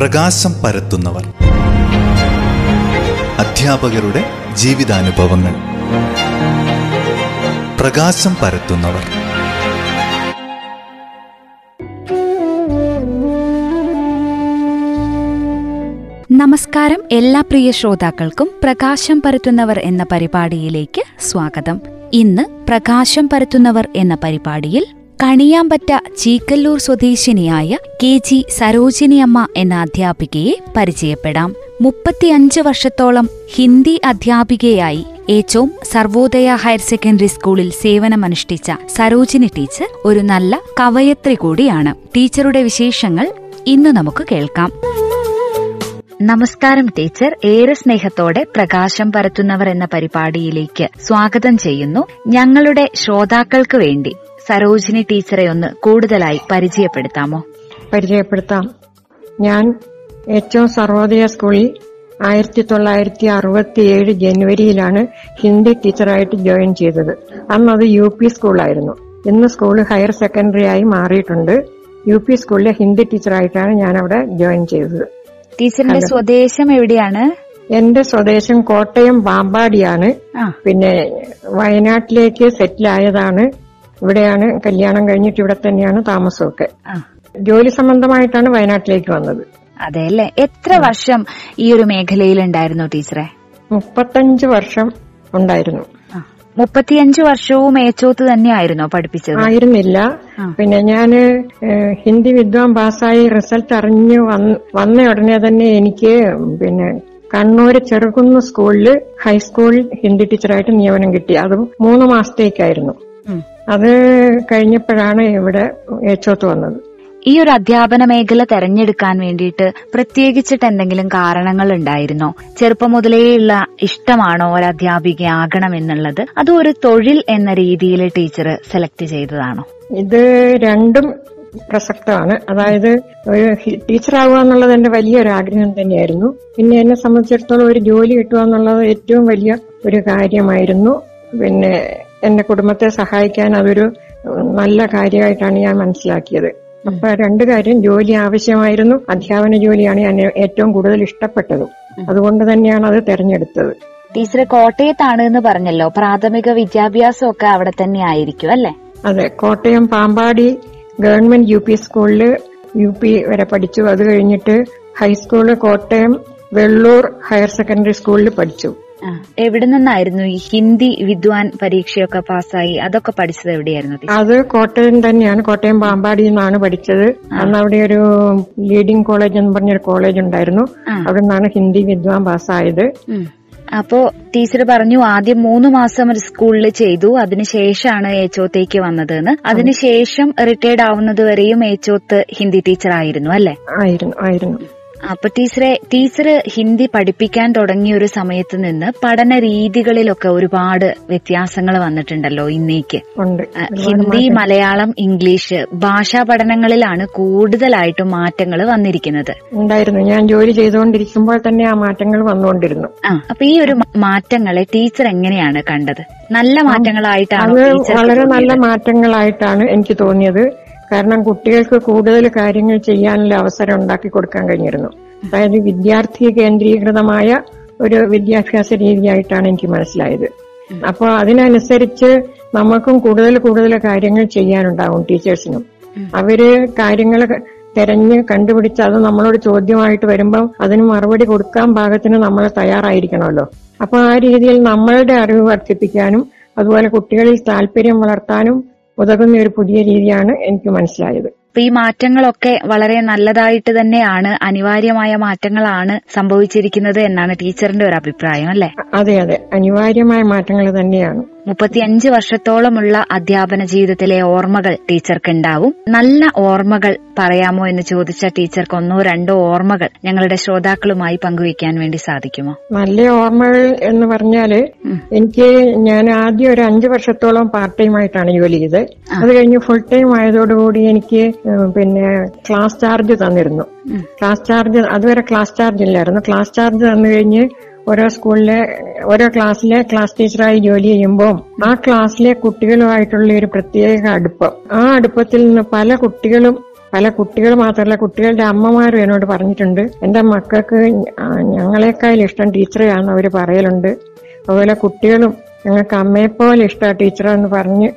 പ്രകാശം പരത്തുന്നവർ. അധ്യാപകരുടെ ജീവിതാനുഭവങ്ങൾ. പ്രകാശം പരത്തുന്നവർ. നമസ്കാരം എല്ലാ പ്രിയ ശ്രോതാക്കൾക്കും പ്രകാശം പരത്തുന്നവർ എന്ന പരിപാടിയിലേക്ക് സ്വാഗതം. ഇന്ന് പ്രകാശം പരത്തുന്നവർ എന്ന പരിപാടിയിൽ കണിയാമ്പറ്റ ചീക്കല്ലൂർ സ്വദേശിനിയായ കെ ജി സരോജിനിയമ്മ എന്ന അധ്യാപികയെ പരിചയപ്പെടാം. മുപ്പത്തിയഞ്ച് വർഷത്തോളം ഹിന്ദി അധ്യാപികയായി ഏറ്റവും സർവോദയ ഹയർ സെക്കൻഡറി സ്കൂളിൽ സേവനമനുഷ്ഠിച്ച സരോജിനി ടീച്ചർ ഒരു നല്ല കവയത്രി കൂടിയാണ്. ടീച്ചറുടെ വിശേഷങ്ങൾ ഇന്ന് നമുക്ക് കേൾക്കാം. നമസ്കാരം ടീച്ചർ. ഏറെ സ്നേഹത്തോടെ പ്രകാശം പരത്തുന്നവർ എന്ന പരിപാടിയിലേക്ക് സ്വാഗതം ചെയ്യുന്നു. ഞങ്ങളുടെ ശ്രോതാക്കൾക്ക് വേണ്ടി സരോജിനി ടീച്ചറെ ഒന്ന് കൂടുതലായി പരിചയപ്പെടുത്താമോ? പരിചയപ്പെടുത്താം. ഞാൻ ഏറ്റവും സർവോദയ സ്കൂളിൽ ആയിരത്തി തൊള്ളായിരത്തി അറുപത്തിയേഴ് ജനുവരിയിലാണ് ഹിന്ദി ടീച്ചറായിട്ട് ജോയിൻ ചെയ്തത്. അന്ന് അത് യു പി സ്കൂളായിരുന്നു. ഇന്ന് സ്കൂൾ ഹയർ സെക്കൻഡറി ആയി മാറിയിട്ടുണ്ട്. യു പി സ്കൂളിലെ ഹിന്ദി ടീച്ചറായിട്ടാണ് ഞാൻ അവിടെ ജോയിൻ ചെയ്തത്. ടീച്ചറിന്റെ സ്വദേശം എവിടെയാണ്? എന്റെ സ്വദേശം കോട്ടയം പാമ്പാടിയാണ്. പിന്നെ വയനാട്ടിലേക്ക് സെറ്റിൽ ആയതാണ് ഇവിടെയാണ് കല്യാണം കഴിഞ്ഞിട്ട് ഇവിടെ തന്നെയാണ് താമസമൊക്കെ. ജോലി സംബന്ധമായിട്ടാണ് വയനാട്ടിലേക്ക് വന്നത്. അതെ അല്ലേ? എത്ര വർഷം ഈ ഒരു മേഖലയിൽ ഉണ്ടായിരുന്നു ടീച്ചറെ? മുപ്പത്തഞ്ച് വർഷം ഉണ്ടായിരുന്നു. മുപ്പത്തിയഞ്ച് വർഷവും ഏച്ചോത്ത് തന്നെയായിരുന്നോ പഠിപ്പിച്ചത്? ആയിരുന്നില്ല. പിന്നെ ഞാൻ ഹിന്ദി വിദ്വാൻ പാസ്സായി റിസൾട്ട് അറിഞ്ഞു വന്ന ഉടനെ തന്നെ എനിക്ക് പിന്നെ കണ്ണൂര് ചെറുകുന്ന് സ്കൂളിൽ ഹൈസ്കൂളിൽ ഹിന്ദി ടീച്ചറായിട്ട് നിയമനം കിട്ടി. അതും മൂന്ന് മാസത്തേക്കായിരുന്നു. അത് കഴിഞ്ഞപ്പോഴാണ് ഇവിടെ ഏച്ചോത്ത് വന്നത്. ഈ ഒരു അധ്യാപന മേഖല തെരഞ്ഞെടുക്കാൻ വേണ്ടിയിട്ട് പ്രത്യേകിച്ചിട്ട് എന്തെങ്കിലും കാരണങ്ങൾ ഉണ്ടായിരുന്നോ? ചെറുപ്പം മുതലേയുള്ള ഇഷ്ടമാണോ ഒരു അധ്യാപിക ആകണം എന്നുള്ളത്? അതോ ഒരു തൊഴിൽ എന്ന രീതിയിൽ ടീച്ചർ സെലക്ട് ചെയ്തതാണോ? ഇത് രണ്ടും പ്രസക്തമാണ്. അതായത് ഒരു ടീച്ചർ ടീച്ചറാവുക എന്നുള്ളത് എന്റെ വലിയൊരു ആഗ്രഹം തന്നെയായിരുന്നു. പിന്നെ എന്നെ സംബന്ധിച്ചിടത്തോളം ഒരു ജോലി കിട്ടുക എന്നുള്ളത് ഏറ്റവും വലിയ ഒരു കാര്യമായിരുന്നു. പിന്നെ എന്റെ കുടുംബത്തെ സഹായിക്കാൻ അതൊരു നല്ല കാര്യമായിട്ടാണ് ഞാൻ മനസ്സിലാക്കിയത്. അപ്പൊ രണ്ട് കാര്യം ജോലി ആവശ്യമായിരുന്നു. അധ്യാപന ജോലിയാണ് ഞാൻ ഏറ്റവും കൂടുതൽ ഇഷ്ടപ്പെട്ടതും. അതുകൊണ്ട് തന്നെയാണ് അത് തെരഞ്ഞെടുത്തത്. ടീച്ചർ കോട്ടയത്താണ് എന്ന് പറഞ്ഞല്ലോ. പ്രാഥമിക വിദ്യാഭ്യാസം ഒക്കെ അവിടെ തന്നെ ആയിരിക്കും അല്ലെ? അതെ Kottayam Pampady government U P സ്കൂളിൽ യു പി വരെ പഠിച്ചു. അത് കഴിഞ്ഞിട്ട് high school Kottayam Velloor higher secondary സ്കൂളിൽ പഠിച്ചു. എവിടെ നിന്നായിരുന്നു ഈ ഹിന്ദി വിദ്വാൻ പരീക്ഷയൊക്കെ പാസ്സായി? അതൊക്കെ പഠിച്ചത് എവിടെയായിരുന്നു? അത് കോട്ടയം തന്നെയാണ്. കോട്ടയം പാമ്പാടി നിന്നാണ് പഠിച്ചത്. അന്ന് അവിടെ ഒരു ലീഡിംഗ് കോളേജ് എന്ന് പറഞ്ഞൊരു കോളേജ് ഉണ്ടായിരുന്നു. അവിടെ നിന്നാണ് ഹിന്ദി വിദ്വാൻ പാസ്സായത്. അപ്പോ ടീച്ചർ പറഞ്ഞു ആദ്യം മൂന്ന് മാസം ഒരു സ്കൂളിൽ ചെയ്തു. അതിനുശേഷമാണ് ഏച്ചോത്തേക്ക് വന്നതെന്ന്. അതിനുശേഷം റിട്ടയർഡ് ആവുന്നത് വരെയും ഏച്ചോത്ത് ഹിന്ദി ടീച്ചർ ആയിരുന്നു അല്ലെ? ആയിരുന്നു ആയിരുന്നു. അപ്പൊ ടീച്ചറെ ടീച്ചർ ഹിന്ദി പഠിപ്പിക്കാൻ തുടങ്ങിയ ഒരു സമയത്ത് നിന്ന് പഠന രീതികളിലൊക്കെ ഒരുപാട് വ്യത്യാസങ്ങൾ വന്നിട്ടുണ്ടല്ലോ ഇന്നേക്ക്. ഹിന്ദി മലയാളം ഇംഗ്ലീഷ് ഭാഷാ പഠനങ്ങളിലാണ് കൂടുതലായിട്ടും മാറ്റങ്ങൾ വന്നിരിക്കുന്നത്. ഉണ്ടായിരുന്നു. ഞാൻ ജോലി ചെയ്തുകൊണ്ടിരിക്കുമ്പോൾ തന്നെ ആ മാറ്റങ്ങൾ വന്നുകൊണ്ടിരുന്നു. ആ അപ്പൊ ഈ ഒരു മാറ്റങ്ങളെ ടീച്ചർ എങ്ങനെയാണ് കണ്ടത്? നല്ല മാറ്റങ്ങളായിട്ടാണ് വളരെ നല്ല മാറ്റങ്ങളായിട്ടാണ് എനിക്ക് തോന്നിയത്. കാരണം കുട്ടികൾക്ക് കൂടുതൽ കാര്യങ്ങൾ ചെയ്യാനുള്ള അവസരം ഉണ്ടാക്കി കൊടുക്കാൻ കഴിഞ്ഞിരുന്നു. അതായത് വിദ്യാർത്ഥി കേന്ദ്രീകൃതമായ ഒരു വിദ്യാഭ്യാസ രീതിയായിട്ടാണ് എനിക്ക് മനസ്സിലായത്. അപ്പോൾ അതിനനുസരിച്ച് നമുക്കും കൂടുതൽ കൂടുതൽ കാര്യങ്ങൾ ചെയ്യാനുണ്ടാവും ടീച്ചേഴ്സിനും. അവർ കാര്യങ്ങൾ തെരഞ്ഞ് കണ്ടുപിടിച്ച് അത് നമ്മളോട് ചോദ്യമായിട്ട് വരുമ്പം അതിന് മറുപടി കൊടുക്കാൻ ഭാഗത്തിന് നമ്മൾ തയ്യാറായിരിക്കണമല്ലോ. അപ്പൊ ആ രീതിയിൽ നമ്മളുടെ അറിവ് വർദ്ധിപ്പിക്കാനും അതുപോലെ കുട്ടികളിൽ താല്പര്യം വളർത്താനും ഉതകുന്ന ഒരു പുതിയ രീതിയാണ് എനിക്ക് മനസ്സിലായത്. അപ്പൊ ഈ മാറ്റങ്ങളൊക്കെ വളരെ നല്ലതായിട്ട് തന്നെയാണ് അനിവാര്യമായ മാറ്റങ്ങളാണ് സംഭവിച്ചിരിക്കുന്നത് എന്നാണ് ടീച്ചറിന്റെ ഒരു അഭിപ്രായം അല്ലെ? അതെ അതെ. അനിവാര്യമായ മാറ്റങ്ങൾ തന്നെയാണ്. മുപ്പത്തിയഞ്ച് വർഷത്തോളമുള്ള അധ്യാപന ജീവിതത്തിലെ ഓർമ്മകൾ ടീച്ചർക്ക് ഉണ്ടാവും നല്ല ഓർമ്മകൾ പറയാമോ എന്ന് ചോദിച്ച ടീച്ചർക്ക് ഒന്നോ രണ്ടോ ഓർമ്മകൾ ഞങ്ങളുടെ ശ്രോതാക്കളുമായി പങ്കുവയ്ക്കാൻ വേണ്ടി സാധിക്കുമോ? നല്ല ഓർമ്മകൾ എന്ന് പറഞ്ഞാൽ എനിക്ക് ഞാൻ ആദ്യം ഒരു അഞ്ചു വർഷത്തോളം പാർട്ട് ടൈം ആയിട്ടാണ് ജോലി ചെയ്തത്. അത് കഴിഞ്ഞ് ഫുൾ ടൈം ആയതോടുകൂടി എനിക്ക് പിന്നെ ക്ലാസ് ചാർജ് തന്നിരുന്നു. ക്ലാസ് ചാർജ് അതുവരെ ക്ലാസ് ചാർജ് ഇല്ലായിരുന്നു. ക്ലാസ് ചാർജ് തന്നു കഴിഞ്ഞ് ഓരോ സ്കൂളിലെ ഓരോ ക്ലാസ്സിലെ ക്ലാസ് ടീച്ചറായി ജോലി ചെയ്യുമ്പോൾ ആ ക്ലാസ്സിലെ കുട്ടികളുമായിട്ടുള്ള ഒരു പ്രത്യേക അടുപ്പം. ആ അടുപ്പത്തിൽ നിന്ന് പല കുട്ടികളും പല കുട്ടികൾ മാത്രമല്ല കുട്ടികളുടെ അമ്മമാരും എന്നോട് പറഞ്ഞിട്ടുണ്ട് എന്റെ മക്കൾക്ക് ഞങ്ങളെക്കാൾ ഇഷ്ടം ടീച്ചറെയാണെന്ന് അവർ പറയലുണ്ട്. അതുപോലെ കുട്ടികളും ഞങ്ങൾക്ക് അമ്മയെപ്പോലെ ഇഷ്ടമാണ് ടീച്ചർ എന്ന് പറഞ്ഞ്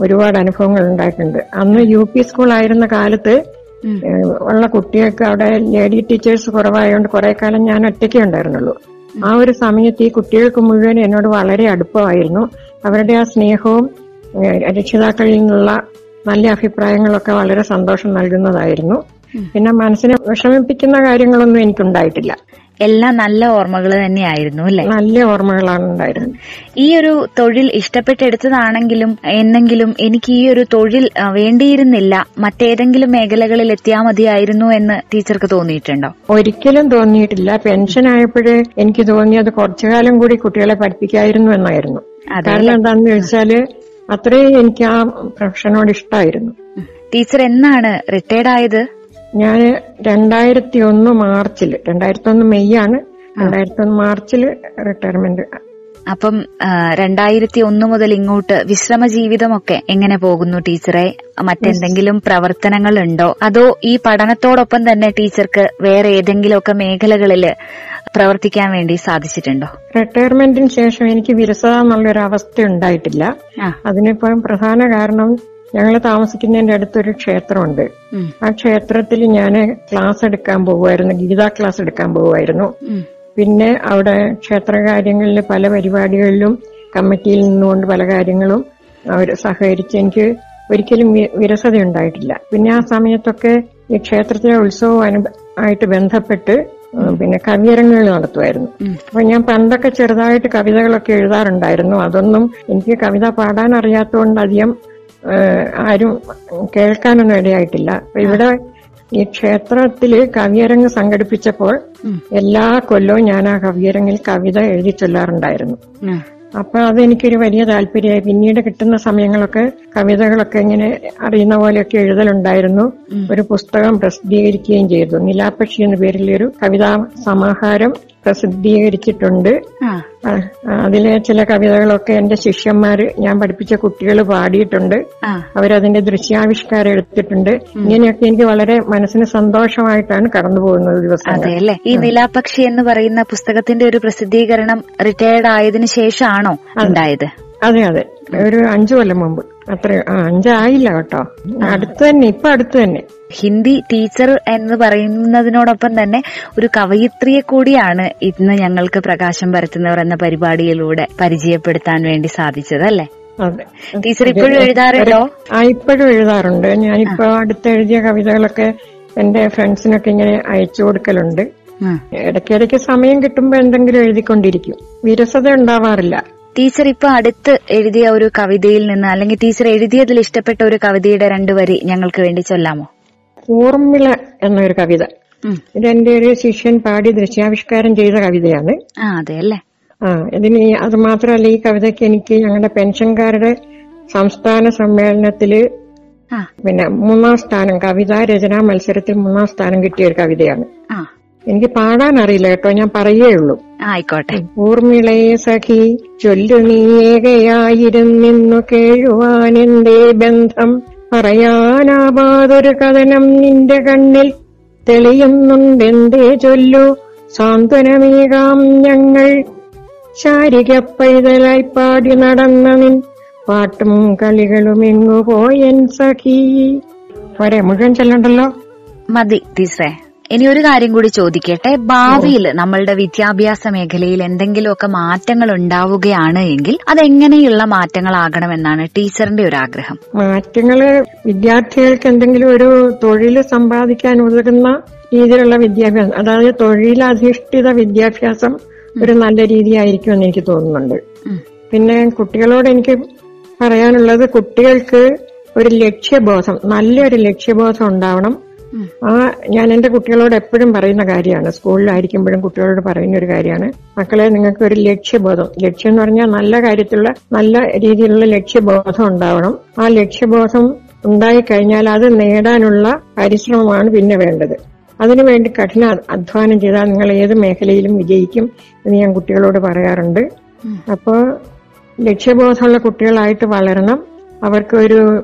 ഒരുപാട് അനുഭവങ്ങൾ ഉണ്ടായിട്ടുണ്ട്. അന്ന് യു പി സ്കൂൾ ആയിരുന്ന കാലത്ത് ഉള്ള കുട്ടികൾക്ക് അവിടെ ലേഡി ടീച്ചേഴ്സ് കുറവായതുകൊണ്ട് കുറെ കാലം ഞാൻ ഒറ്റയ്ക്കേ ഉണ്ടായിരുന്നുള്ളൂ. ആ ഒരു സമയത്ത് ഈ കുട്ടികൾക്ക് മുഴുവൻ എന്നോട് വളരെ അടുപ്പമായിരുന്നു. അവരുടെ ആ സ്നേഹവും രക്ഷിതാക്കളിൽ നിന്നുള്ള നല്ല അഭിപ്രായങ്ങളൊക്കെ വളരെ സന്തോഷം നൽകുന്നതായിരുന്നു. പിന്നെ മനസ്സിനെ വിഷമിപ്പിക്കുന്ന കാര്യങ്ങളൊന്നും എനിക്കുണ്ടായിട്ടില്ല. എല്ലാം നല്ല ഓർമ്മകൾ തന്നെയായിരുന്നു അല്ലെ? നല്ല ഓർമ്മകളാണ് ഉണ്ടായിരുന്നത്. ഈ ഒരു തൊഴിൽ ഇഷ്ടപ്പെട്ടെടുത്തതാണെങ്കിലും എന്നെങ്കിലും എനിക്ക് ഈ ഒരു തൊഴിൽ വേണ്ടിയിരുന്നില്ല. മറ്റേതെങ്കിലും മേഖലകളിൽ എത്തിയാൽ മതിയായിരുന്നു എന്ന് ടീച്ചർക്ക് തോന്നിയിട്ടുണ്ടോ? ഒരിക്കലും തോന്നിയിട്ടില്ല. പെൻഷൻ ആയപ്പോഴേ എനിക്ക് തോന്നിയത് കുറച്ചു കാലം കൂടി കുട്ടികളെ പഠിപ്പിക്കായിരുന്നു എന്നായിരുന്നു. കാരണം എന്താണെന്ന് ചോദിച്ചാൽ അത്രയും എനിക്ക് ആ പ്രൊഫഷനോട് ഇഷ്ടമായിരുന്നു ടീച്ചർ എന്നാണ് റിട്ടയർഡ് ആയത്? ഞാൻ രണ്ടായിരത്തി ഒന്ന് മാർച്ചിൽ രണ്ടായിരത്തി ഒന്ന് മെയ് ആണ് രണ്ടായിരത്തി ഒന്ന് മാർച്ചിൽ റിട്ടയർമെന്റ് അപ്പം രണ്ടായിരത്തി ഒന്ന് മുതൽ ഇങ്ങോട്ട് വിശ്രമ ജീവിതമൊക്കെ എങ്ങനെ പോകുന്നു ടീച്ചറെ? മറ്റെന്തെങ്കിലും പ്രവർത്തനങ്ങൾ ഉണ്ടോ അതോ ഈ പഠനത്തോടൊപ്പം തന്നെ ടീച്ചർക്ക് വേറെ ഏതെങ്കിലുമൊക്കെ മേഖലകളിൽ പ്രവർത്തിക്കാൻ വേണ്ടി സാധിച്ചിട്ടുണ്ടോ? റിട്ടയർമെന്റിന് ശേഷം എനിക്ക് വിരസത എന്നുള്ളൊരു അവസ്ഥ ഉണ്ടായിട്ടില്ല അതിനിപ്പം പ്രധാന കാരണം ഞങ്ങൾ താമസിക്കുന്നതിന്റെ അടുത്തൊരു ക്ഷേത്രമുണ്ട്. ആ ക്ഷേത്രത്തിൽ ഞാൻ ക്ലാസ് എടുക്കാൻ പോകുമായിരുന്നു ഗീതാ ക്ലാസ് എടുക്കാൻ പോകുമായിരുന്നു പിന്നെ അവിടെ ക്ഷേത്രകാര്യങ്ങളിൽ പല പരിപാടികളിലും കമ്മിറ്റിയിൽ നിന്നുകൊണ്ട് പല കാര്യങ്ങളും അവർ സഹകരിച്ച് എനിക്ക് ഒരിക്കലും വിരസത ഉണ്ടായിട്ടില്ല. പിന്നെ ആ സമയത്തൊക്കെ ഈ ക്ഷേത്രത്തിലെ ഉത്സവം ആയിട്ട് ബന്ധപ്പെട്ട് പിന്നെ കവിയരങ്ങുകൾ നടത്തുമായിരുന്നു. അപ്പൊ ഞാൻ പണ്ടൊക്കെ ചെറുതായിട്ട് കവിതകളൊക്കെ എഴുതാറുണ്ടായിരുന്നു. അതൊന്നും എനിക്ക് കവിത പാടാൻ അറിയാത്തതുകൊണ്ട് അധികം ആരും കേൾക്കാനൊന്നും ഇടയായിട്ടില്ല. അപ്പൊ ഇവിടെ ഈ ക്ഷേത്രത്തിൽ കവിയരങ്ങ് സംഘടിപ്പിച്ചപ്പോൾ എല്ലാ കൊല്ലവും ഞാൻ ആ കവിയരങ്ങിൽ കവിത എഴുതി ചൊല്ലാറുണ്ടായിരുന്നു. അപ്പൊ അതെനിക്കൊരു വലിയ താല്പര്യമായി. പിന്നീട് കിട്ടുന്ന സമയങ്ങളൊക്കെ കവിതകളൊക്കെ ഇങ്ങനെ അറിയുന്ന പോലെയൊക്കെ എഴുതലുണ്ടായിരുന്നു. ഒരു പുസ്തകം പ്രസിദ്ധീകരിക്കുകയും ചെയ്തു. നിലാപക്ഷി എന്ന പേരിൽ ഒരു കവിതാ സമാഹാരം പ്രസിദ്ധീകരിച്ചിട്ടുണ്ട്. അതിലെ ചില കവിതകളൊക്കെ എന്റെ ശിഷ്യന്മാര് ഞാൻ പഠിപ്പിച്ച കുട്ടികൾ പാടിയിട്ടുണ്ട്. അവരതിന്റെ ദൃശ്യാവിഷ്കാരം എടുത്തിട്ടുണ്ട്. ഇങ്ങനെയൊക്കെ എനിക്ക് വളരെ മനസ്സിന് സന്തോഷമായിട്ടാണ് കടന്നു പോകുന്നത് ദിവസം അതെ അല്ലെ? ഈ നിലാപക്ഷി എന്ന് പറയുന്ന പുസ്തകത്തിന്റെ ഒരു പ്രസിദ്ധീകരണം റിട്ടയർഡ് ആയതിനു ശേഷമാണോ ഉണ്ടായത്? അതെ അതെ. ഒരു അഞ്ചു കൊല്ലം മുമ്പ്. അത്ര ആ അഞ്ചായില്ല കേട്ടോ. അടുത്ത് തന്നെ ഇപ്പൊ അടുത്ത് തന്നെ. ഹിന്ദി ടീച്ചർ എന്ന് പറയുന്നതിനോടൊപ്പം തന്നെ ഒരു കവയിത്രിയെ കൂടിയാണ് ഇന്ന് ഞങ്ങൾക്ക് പ്രകാശം പരത്തുന്നവർ എന്ന പരിപാടിയിലൂടെ പരിചയപ്പെടുത്താൻ വേണ്ടി സാധിച്ചത് അല്ലെ? ടീച്ചർ ഇപ്പോഴും എഴുതാറുണ്ടോ? ആ ഇപ്പോഴും എഴുതാറുണ്ട്. ഞാനിപ്പോ അടുത്ത് എഴുതിയ കവിതകളൊക്കെ എന്റെ ഫ്രണ്ട്സിനൊക്കെ ഇങ്ങനെ അയച്ചു കൊടുക്കലുണ്ട്. ഇടയ്ക്കിടയ്ക്ക് സമയം കിട്ടുമ്പോ എന്തെങ്കിലും എഴുതിക്കൊണ്ടിരിക്കും. വിരസത ഉണ്ടാവാറില്ല. ടീച്ചർ ഇപ്പൊ അടുത്ത് എഴുതിയ ഒരു കവിതയിൽ നിന്ന് അല്ലെങ്കിൽ ടീച്ചർ എഴുതിയതിൽ ഇഷ്ടപ്പെട്ട ഒരു കവിതയുടെ രണ്ടു വരി ഞങ്ങൾക്ക് വേണ്ടി ചൊല്ലാമോ? ഊർമിള എന്നൊരു കവിത. ഇത് ഇതെന്റെ ഒരു ശിഷ്യൻ പാടി ദൃശ്യാവിഷ്കാരം ചെയ്ത കവിതയാണ്. ആ അതെ അല്ലേ? ആ ഇതിന് അത് മാത്രമല്ല ഈ കവിതയ്ക്ക് എനിക്ക് ഞങ്ങളുടെ പെൻഷൻകാരുടെ സംസ്ഥാന സമ്മേളനത്തിൽ പിന്നെ മൂന്നാം സ്ഥാനം കവിതാ രചനാ മത്സരത്തിൽ മൂന്നാം സ്ഥാനം കിട്ടിയ ഒരു കവിതയാണ്. എനിക്ക് പാടാൻ അറിയില്ല കേട്ടോ ഞാൻ പറയേ ഉള്ളൂ. ആയിക്കോട്ടെ. ഊർമിളയെ സഖി ചൊല്ലു കേഴുവാൻ എന്റെ ബന്ധം? പറയാനാവാതൊരു കഥനം നിന്റെ കണ്ണിൽ തെളിയുന്നുണ്ടെന്തേ ചൊല്ലു? സാന്ത്വനമേകാം ഞങ്ങൾ ശാരിക പൈതലായി പാടി നടന്ന നിൻ പാട്ടും കളികളും എങ്ങു പോയൻ സഖി? വരെ മുഴുവൻ ചെല്ലണ്ടല്ലോ? മതി ടീച്ചറെ ഇനി ഒരു കാര്യം കൂടി ചോദിക്കട്ടെ? ഭാവിയിൽ നമ്മളുടെ വിദ്യാഭ്യാസ മേഖലയിൽ എന്തെങ്കിലുമൊക്കെ മാറ്റങ്ങൾ ഉണ്ടാവുകയാണ് എങ്കിൽ അതെങ്ങനെയുള്ള മാറ്റങ്ങളാകണമെന്നാണ് ടീച്ചറിന്റെ ഒരു ആഗ്രഹം. മാറ്റങ്ങൾ വിദ്യാർത്ഥികൾക്ക് എന്തെങ്കിലും ഒരു തൊഴിൽ സമ്പാദിക്കാൻ ഉതകുന്ന രീതിയിലുള്ള വിദ്യാഭ്യാസം അതായത് തൊഴിലധിഷ്ഠിത വിദ്യാഭ്യാസം ഒരു നല്ല രീതിയായിരിക്കും എന്ന് എനിക്ക് തോന്നുന്നുണ്ട്. പിന്നെ കുട്ടികളോട് എനിക്ക് പറയാനുള്ളത് കുട്ടികൾക്ക് ഒരു ലക്ഷ്യബോധം നല്ലൊരു ലക്ഷ്യബോധം ഉണ്ടാവണം. ആ ഞാൻ എന്റെ കുട്ടികളോട് എപ്പോഴും പറയുന്ന കാര്യമാണ്. സ്കൂളിലായിരിക്കുമ്പോഴും കുട്ടികളോട് പറയുന്ന ഒരു കാര്യമാണ്. മക്കളെ നിങ്ങൾക്ക് ഒരു ലക്ഷ്യബോധം. ലക്ഷ്യം എന്ന് പറഞ്ഞാൽ നല്ല കാര്യത്തിലുള്ള നല്ല രീതിയിലുള്ള ലക്ഷ്യബോധം ഉണ്ടാവണം. ആ ലക്ഷ്യബോധം ഉണ്ടായി കഴിഞ്ഞാൽ അത് നേടാനുള്ള പരിശ്രമമാണ് പിന്നെ വേണ്ടത്. അതിനുവേണ്ടി കഠിന അധ്വാനം ചെയ്താൽ നിങ്ങൾ ഏത് മേഖലയിലും വിജയിക്കും എന്ന് ഞാൻ കുട്ടികളോട് പറയാറുണ്ട്. അപ്പോൾ ലക്ഷ്യബോധമുള്ള കുട്ടികളായിട്ട് വളരണം. അവർക്ക് ഒരു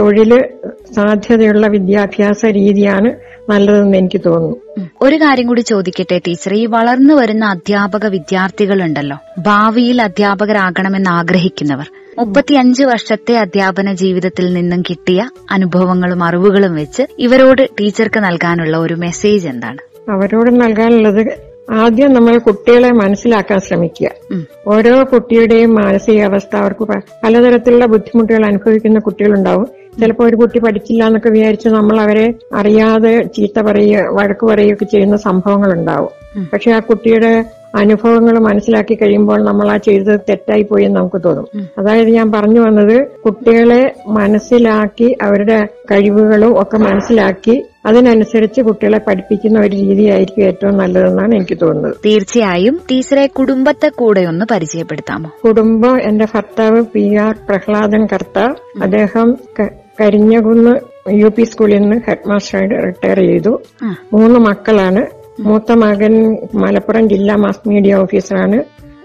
തൊഴിൽ സാധ്യതയുള്ള വിദ്യാഭ്യാസ രീതിയാണ് നല്ലതെന്ന് എനിക്ക് തോന്നുന്നു. ഒരു കാര്യം കൂടി ചോദിക്കട്ടെ ടീച്ചർ ഈ വളർന്നു വരുന്ന അധ്യാപക വിദ്യാർത്ഥികളുണ്ടല്ലോ. ഭാവിയിൽ അധ്യാപകരാകണമെന്ന് ആഗ്രഹിക്കുന്നവർ. മുപ്പത്തിയഞ്ച് വർഷത്തെ അധ്യാപന ജീവിതത്തിൽ നിന്നും കിട്ടിയ അനുഭവങ്ങളും അറിവുകളും വെച്ച് ഇവരോട് ടീച്ചർക്ക് നൽകാനുള്ള ഒരു മെസ്സേജ് എന്താണ്? അവരോട് നൽകാനുള്ളത് ആദ്യം നമ്മൾ കുട്ടികളെ മനസ്സിലാക്കാൻ ശ്രമിക്കുക. ഓരോ കുട്ടിയുടെയും മാനസികാവസ്ഥ അവർക്ക് പലതരത്തിലുള്ള ബുദ്ധിമുട്ടുകൾ അനുഭവിക്കുന്ന കുട്ടികളുണ്ടാവും. ചിലപ്പോൾ ഒരു കുട്ടി പഠിച്ചില്ല എന്നൊക്കെ വിചാരിച്ച് നമ്മൾ അവരെ അറിയാതെ ചീത്ത പറയുക വഴക്ക് പറയുകയൊക്കെ ചെയ്യുന്ന സംഭവങ്ങൾ ഉണ്ടാവും പക്ഷെ ആ കുട്ടിയുടെ അനുഭവങ്ങൾ മനസ്സിലാക്കി കഴിയുമ്പോൾ നമ്മൾ ആ ചെയ്തത് തെറ്റായി പോയി എന്ന് നമുക്ക് തോന്നും. അതായത് ഞാൻ പറഞ്ഞു വന്നത് കുട്ടികളെ മനസ്സിലാക്കി അവരുടെ കഴിവുകളും ഒക്കെ മനസ്സിലാക്കി അതിനനുസരിച്ച് കുട്ടികളെ പഠിപ്പിക്കുന്ന ഒരു രീതിയായിരിക്കും ഏറ്റവും നല്ലതെന്നാണ് എനിക്ക് തോന്നുന്നത്. തീർച്ചയായും ടീച്ചറെ കുടുംബത്തെ കൂടെ ഒന്ന് പരിചയപ്പെടുത്താമോ? കുടുംബം എന്റെ ഭർത്താവ് പി ആർ പ്രഹ്ലാദൻ കർത്ത. അദ്ദേഹം കരിഞ്ഞകുന്ന് യു പി സ്കൂളിൽ നിന്ന് ഹെഡ് മാസ്റ്ററായിട്ട് റിട്ടയർ ചെയ്തു. മൂന്ന് മക്കളാണ്. മൂത്ത മകൻ മലപ്പുറം ജില്ലാ മാസ് മീഡിയ ഓഫീസറാണ്.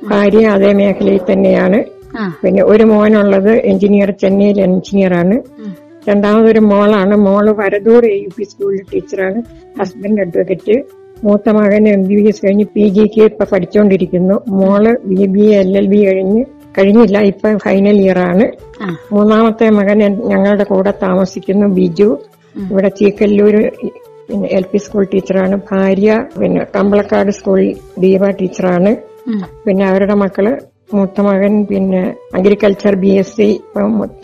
ഭാര്യ അതേ മേഖലയിൽ തന്നെയാണ്. പിന്നെ ഒരു മോനുള്ളത് എഞ്ചിനീയർ ചെന്നൈയിൽ എഞ്ചിനീയറാണ്. രണ്ടാമതൊരു മോളാണ്. മോൾ വരദൂർ എ യു പി സ്കൂളിൽ ടീച്ചറാണ്. Husband advocate. മൂത്ത മകൻ എം ബി ബി എസ് കഴിഞ്ഞ് പി ജിക്ക് ഇപ്പൊ പഠിച്ചുകൊണ്ടിരിക്കുന്നു മോൾ B B A L L B കഴിഞ്ഞ് കഴിഞ്ഞില്ല ഇപ്പൊ ഫൈനൽ ഇയർ ആണ്. മൂന്നാമത്തെ മകൻ ഞങ്ങളുടെ കൂടെ താമസിക്കുന്നു ബിജു. ഇവിടെ ചീക്കല്ലൂര് പിന്നെ എൽ പി സ്കൂൾ ടീച്ചറാണ്. ഭാര്യ പിന്നെ കമ്പളക്കാട് സ്കൂളിൽ ദീപ ടീച്ചറാണ്. പിന്നെ അവരുടെ മക്കൾ മൂത്ത മകൻ പിന്നെ agriculture B S C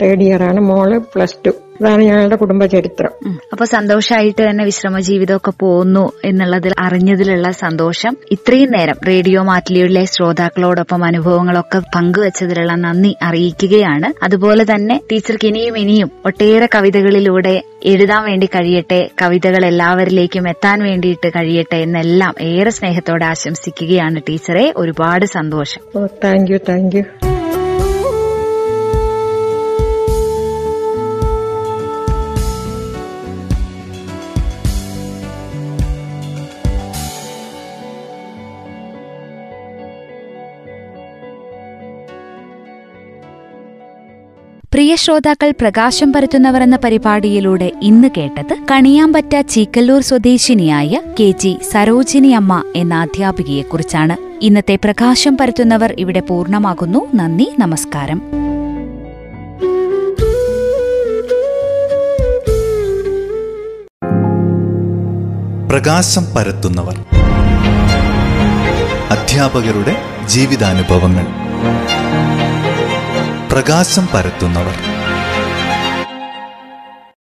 third year ആണ്. മോൾ പ്ലസ് ടു. ഇതാണ് ഞങ്ങളുടെ കുടുംബ ചരിത്രം. അപ്പൊ സന്തോഷമായിട്ട് തന്നെ വിശ്രമ ജീവിതമൊക്കെ പോകുന്നു എന്നുള്ളതിൽ അറിഞ്ഞതിലുള്ള സന്തോഷം. ഇത്രയും നേരം റേഡിയോ മാറ്റിലിയുടെ ശ്രോതാക്കളോടൊപ്പം അനുഭവങ്ങളൊക്കെ പങ്കുവച്ചതിലുള്ള നന്ദി അറിയിക്കുകയാണ്. അതുപോലെ തന്നെ ടീച്ചർക്ക് ഇനിയും ഇനിയും ഒട്ടേറെ കവിതകളിലൂടെ എഴുതാൻ വേണ്ടി കഴിയട്ടെ കവിതകൾ എല്ലാവരിലേക്കും എത്താൻ വേണ്ടിയിട്ട് കഴിയട്ടെ എന്നെല്ലാം ഏറെ സ്നേഹത്തോടെ ആശംസിക്കുകയാണ് ടീച്ചറെ. ഒരുപാട് സന്തോഷം. താങ്ക് യു താങ്ക് യു പ്രിയ ശ്രോതാക്കൾ പ്രകാശം പരത്തുന്നവർ എന്ന പരിപാടിയിലൂടെ ഇന്ന് കേട്ടത് കണിയാമ്പറ്റ ചീക്കല്ലൂർ സ്വദേശിനിയായ കെ ജി സരോജിനി അമ്മ എന്ന അധ്യാപികയെക്കുറിച്ചാണ്. ഇന്നത്തെ പ്രകാശം പരത്തുന്നവർ ഇവിടെ പൂർണമാകുന്നു. നന്ദി നമസ്കാരം. പ്രകാശം പരത്തുന്നവർ. അധ്യാപകരുടെ ജീവിതാനുഭവങ്ങൾ. പ്രകാശം പരത്തുന്നവർ.